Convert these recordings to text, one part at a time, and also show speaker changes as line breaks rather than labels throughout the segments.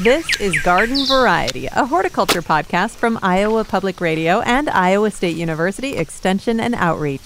This is Garden Variety, a horticulture podcast from Iowa Public Radio and Iowa State University Extension and Outreach.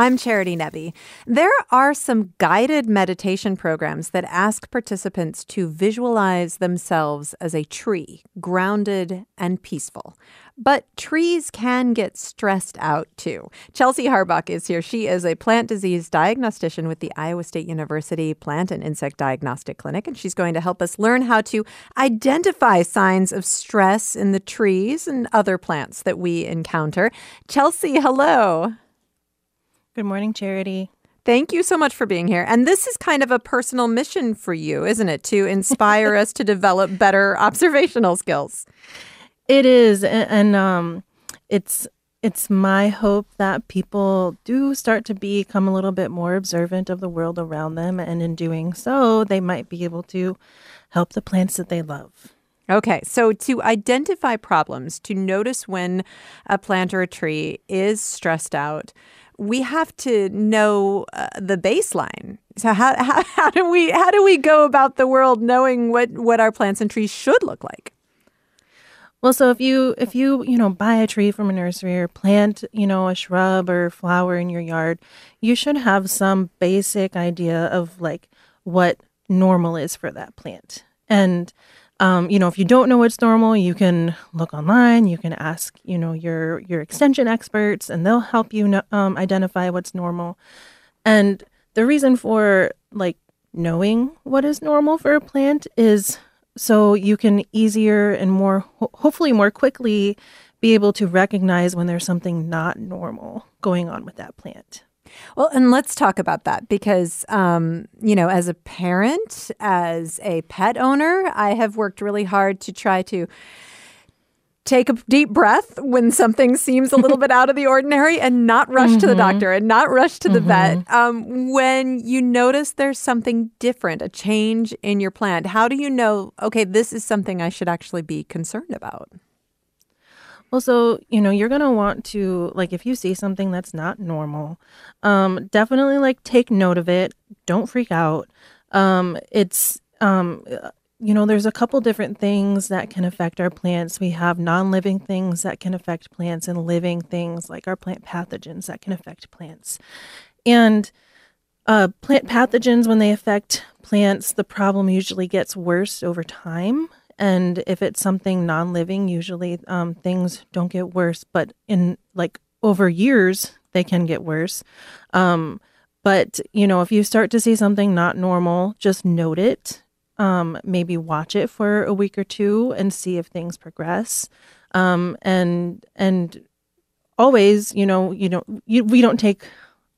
I'm Charity Nebbe. There are some guided meditation programs that ask participants to visualize themselves as a tree, grounded and peaceful. But trees can get stressed out too. Chelsea Harbach is here. She is a plant disease diagnostician with the Iowa State University Plant and Insect Diagnostic Clinic, and she's going to help us learn how to identify signs of stress in the trees and other plants that we encounter. Chelsea, hello.
Good morning, Charity.
Thank you so much for being here. And this is kind of a personal mission for you, isn't it? To inspire us to develop better observational skills.
It is, and, and um, it's it's my hope that people do start to become a little bit more observant of the world around them, and in doing so, they might be able to help the plants that they love.
Okay, so to identify problems, to notice when a plant or a tree is stressed out, we have to know uh, the baseline. So how, how how do we how do we go about the world knowing what what our plants and trees should look like?
Well, so if you if you you know buy a tree from a nursery or plant you know a shrub or flower in your yard, you should have some basic idea of like what normal is for that plant. And um, you know, if you don't know what's normal, you can look online. You can ask you know your your extension experts, and they'll help you know, um, identify what's normal. And the reason for like knowing what is normal for a plant is so you can easier and more hopefully more quickly be able to recognize when there's something not normal going on with that plant.
Well, and let's talk about that because, um, you know, as a parent, as a pet owner, I have worked really hard to try to take a deep breath when something seems a little bit out of the ordinary and not rush mm-hmm. to the mm-hmm. doctor and not rush to the mm-hmm. vet. Um, when you notice there's something different, a change in your plant, how do you know, okay, this is something I should actually be concerned about?
Well, so, you know, you're going to want to, like, if you see something that's not normal, um, definitely, like, take note of it. Don't freak out. Um, it's, um, you know, there's a couple different things that can affect our plants. We have non living things that can affect plants and living things like our plant pathogens that can affect plants. And uh, plant pathogens, when they affect plants, the problem usually gets worse over time. And if it's something non living, usually um, things don't get worse, but in like over years, they can get worse. Um, but, you know, if you start to see something not normal, just note it um, maybe watch it for a week or two and see if things progress. Um, and and always, you know, you know, you, we don't take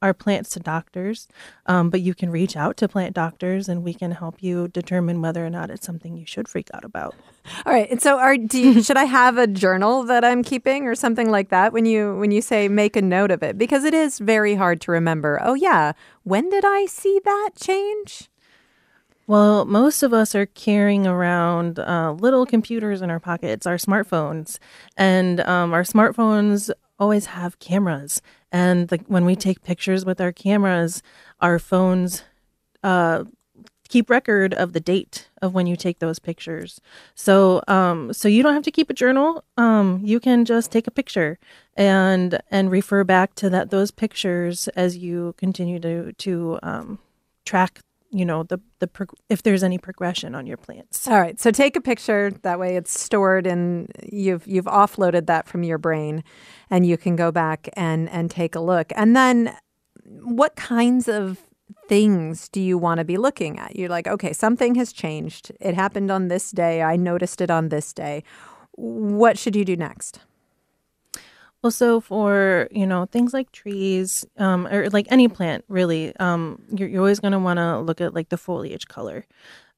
our plants to doctors, um, but you can reach out to plant doctors, and we can help you determine whether or not it's something you should freak out about.
All right. And so, are you, should I have a journal that I'm keeping, or something like that? When you when you say make a note of it, because it is very hard to remember. Oh yeah, when did I see that change?
Well, most of us are carrying around uh, little computers in our pockets, our smartphones, and um, our smartphones always have cameras. And when we take pictures with our cameras, our phones uh, keep record of the date of when you take those pictures. So, um, so you don't have to keep a journal. Um, you can just take a picture and and refer back to that those pictures as you continue to to um, track you know the the prog- if there's any progression on your plants.
All right, so take a picture. That way, it's stored and you've you've offloaded that from your brain, and you can go back and and take a look. And then, what kinds of things do you want to be looking at? You're like, okay, something has changed. It happened on this day. I noticed it on this day. What should you do next?
Well, so for you know things like trees, um, or like any plant, really, um, you're, you're always going to want to look at like the foliage color.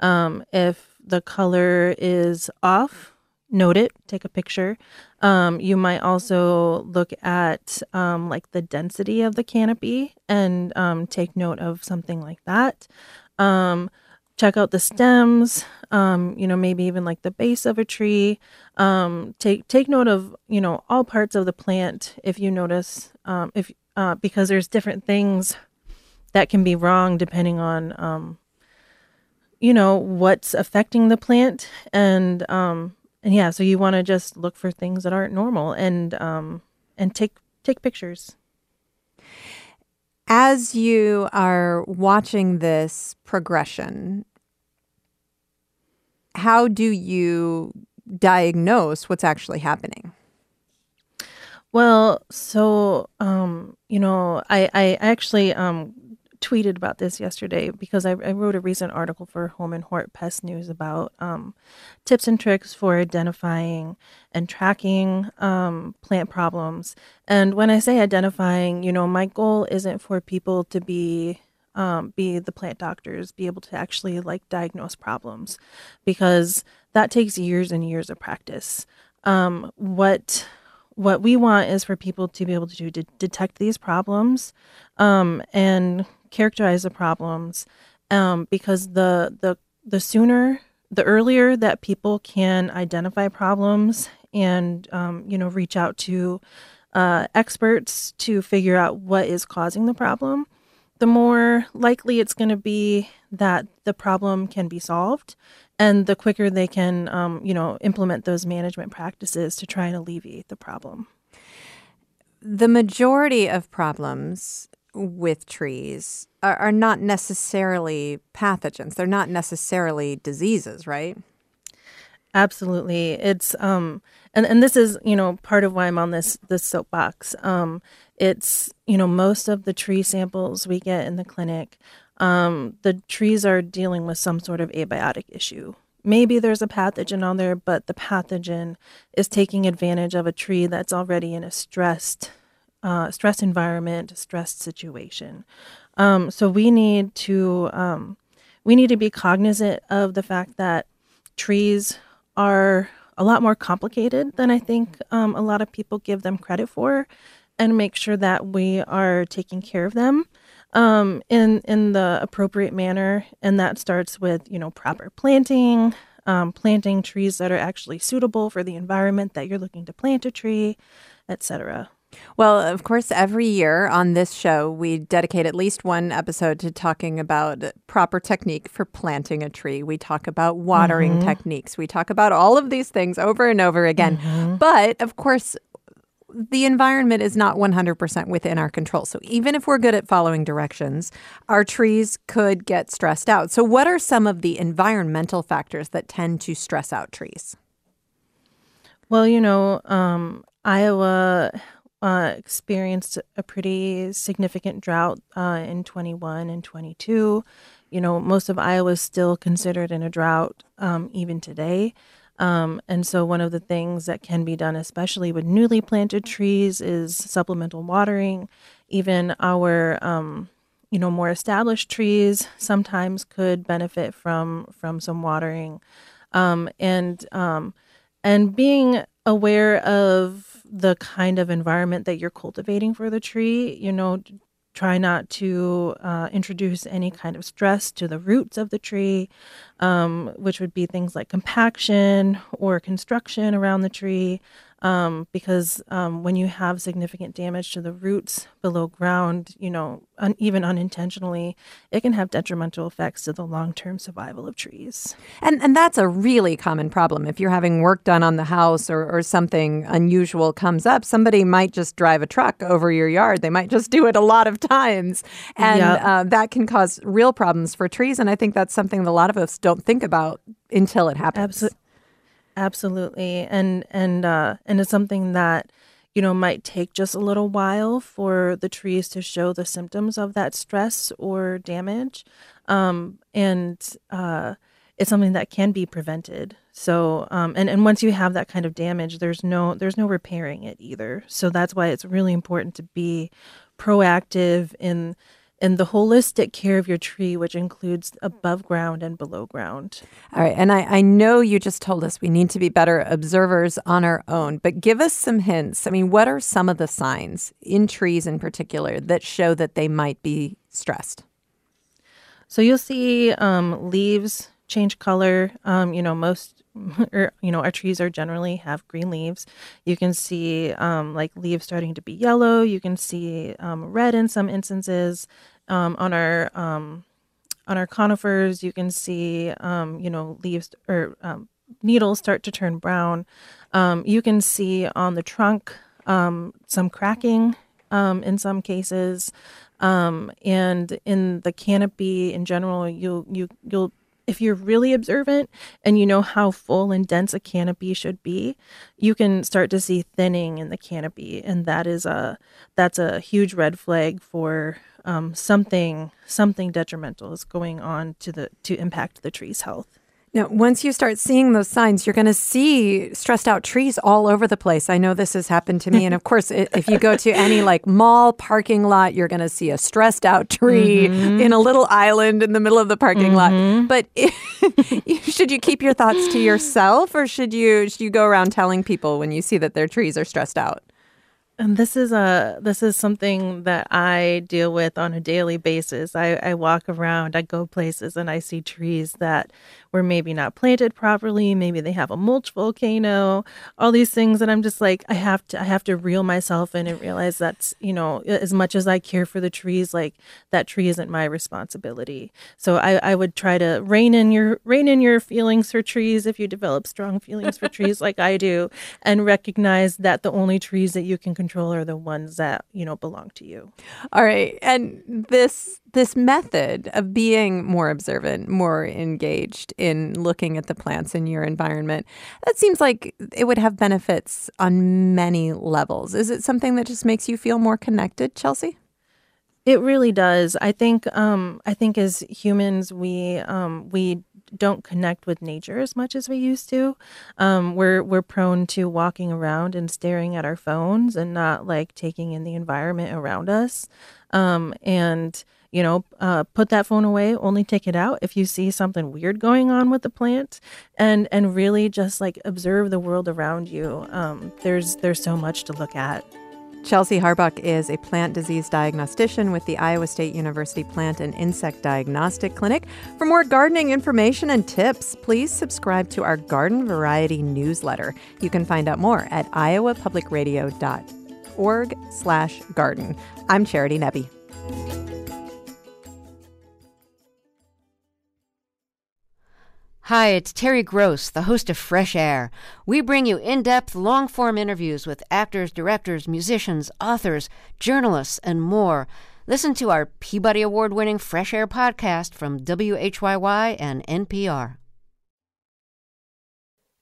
Um, if the color is off, note it, take a picture. Um, you might also look at um, like the density of the canopy and um, take note of something like that. Check out the stems um, you know maybe even like the base of a tree. Um, take take note of you know all parts of the plant if you notice um, if uh, because there's different things that can be wrong depending on um, you know what's affecting the plant. And um and yeah so you want to just look for things that aren't normal and um and take take pictures
as you are watching this progression how do you diagnose what's actually happening?
Well so um you know i i actually um tweeted about this yesterday because I, I, wrote a recent article for Home and Hort Pest News about um, tips and tricks for identifying and tracking um, plant problems. And when I say identifying, you know, my goal isn't for people to be um, be the plant doctors, be able to actually like diagnose problems, because that takes years and years of practice. Um, what what we want is for people to be able to, to detect these problems um, and characterize the problems um, because the the the sooner the earlier that people can identify problems and um, you know reach out to uh, experts to figure out what is causing the problem the more likely it's going to be that the problem can be solved and the quicker they can um, you know implement those management practices to try and alleviate the problem.
The majority of problems with trees are, are not necessarily pathogens. They're not necessarily diseases, right?
Absolutely. It's um and, and this is, you know, part of why I'm on this this soapbox. Um it's, you know, most of the tree samples we get in the clinic, um, the trees are dealing with some sort of abiotic issue. Maybe there's a pathogen on there, but the pathogen is taking advantage of a tree that's already in a stressed uh, stress environment, stressed situation. Um, so we need to um, we need to be cognizant of the fact that trees are a lot more complicated than I think um, a lot of people give them credit for, and make sure that we are taking care of them um, in in the appropriate manner. And that starts with you know proper planting, um, planting trees that are actually suitable for the environment that you're looking to plant a tree, etc.
Well, of course, every year on this show, we dedicate at least one episode to talking about proper technique for planting a tree. We talk about watering mm-hmm. techniques. We talk about all of these things over and over again. Mm-hmm. But of course, the environment is not 100% within our control. So even if we're good at following directions, our trees could get stressed out. So, what are some of the environmental factors that tend to stress out trees?
Well, you know, um, Iowa uh, experienced a pretty significant drought uh, in 21 and 22. You know, most of Iowa is still considered in a drought um, even today. Um, and so, one of the things that can be done, especially with newly planted trees, is supplemental watering. Even our, um, you know, more established trees sometimes could benefit from from some watering, um, and um, and being aware of the kind of environment that you're cultivating for the tree. You know, try not to uh, introduce any kind of stress to the roots of the tree, um, which would be things like compaction or construction around the tree um, because um, when you have significant damage to the roots below ground, you know, un- even unintentionally, it can have detrimental effects to the long-term survival of trees.
And and that's a really common problem. If you're having work done on the house or, or something unusual comes up, somebody might just drive a truck over your yard. They might just do it a lot of times, and yep. uh, that can cause real problems for trees. And I think that's something that a lot of us don't think about until it happens.
Absolutely. Absolutely. And and uh and it's something that you know might take just a little while for the trees to show the symptoms of that stress or damage. Um and uh it's something that can be prevented. So um and and once you have that kind of damage there's no there's no repairing it either. So that's why it's really important to be proactive in and the holistic care of your tree, which includes above ground and below ground.
All right. And I, I know you just told us we need to be better observers on our own, but give us some hints. I mean, what are some of the signs in trees in particular that show that they might be stressed?
So you'll see um, leaves change color. Um, you know, most or you know our trees are generally have green leaves you can see um, like leaves starting to be yellow you can see um, red in some instances Um, on our um, on our conifers, you can see um, you know leaves or um, needles start to turn brown. Um, you can see on the trunk um, some cracking in some cases, and in the canopy in general, you you you'll if you're really observant and you know how full and dense a canopy should be, you can start to see thinning in the canopy, and that is a that's a huge red flag for um, something something detrimental is going on to the to impact the tree's health.
Now, once you start seeing those signs, you're going to see stressed out trees all over the place. I know this has happened to me. and of course, if you go to any like mall parking lot, you're going to see a stressed out tree mm-hmm. in a little island in the middle of the parking mm-hmm. lot. But should you keep your thoughts to yourself or should you, should you go around telling people when you see that their trees are stressed out?
And this is a this is something that I deal with on a daily basis. I, I walk around, I go places, and I see trees that were maybe not planted properly. Maybe they have a mulch volcano. All these things, and I'm just like, I have to I have to reel myself in and realize that's you know as much as I care for the trees, like that tree isn't my responsibility. So I, I would try to rein in your rein in your feelings for trees if you develop strong feelings for trees like I do, and recognize that the only trees that you can control are the ones that you know belong to you.
All right. And this this method of being more observant more engaged in looking at the plants in your environment that seems like it would have benefits on many levels. Is it something that just makes you feel more connected chelsea?
It really does. I think um, I think as humans we um, we don't connect with nature as much as we used to. Um, we're we're prone to walking around and staring at our phones and not like taking in the environment around us. Um, and you know, uh, put that phone away. Only take it out if you see something weird going on with the plant, and and really just like observe the world around you. Um, there's there's so much to look at.
Chelsea Harbach is a plant disease diagnostician with the Iowa State University Plant and Insect Diagnostic Clinic. For more gardening information and tips, please subscribe to our Garden Variety newsletter. You can find out more at iowapublicradio.org slash garden. I'm Charity Nebbe.
Hi, it's Terry Gross, the host of Fresh Air. We bring you in depth, long form interviews with actors, directors, musicians, authors, journalists, and more. Listen to our Peabody Award winning Fresh Air podcast from WHYY and NPR.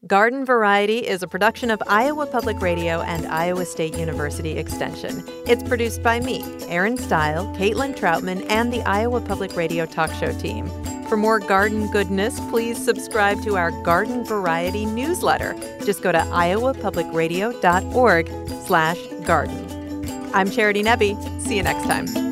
Garden Variety is a production of Iowa Public Radio and Iowa State University Extension. It's produced by me, Erin Stile, Caitlin Troutman, and the Iowa Public Radio talk show team. For more garden goodness, please subscribe to our Garden Variety newsletter. Just go to iowapublicradio.org slash garden. I'm Charity Nebbe. See you next time.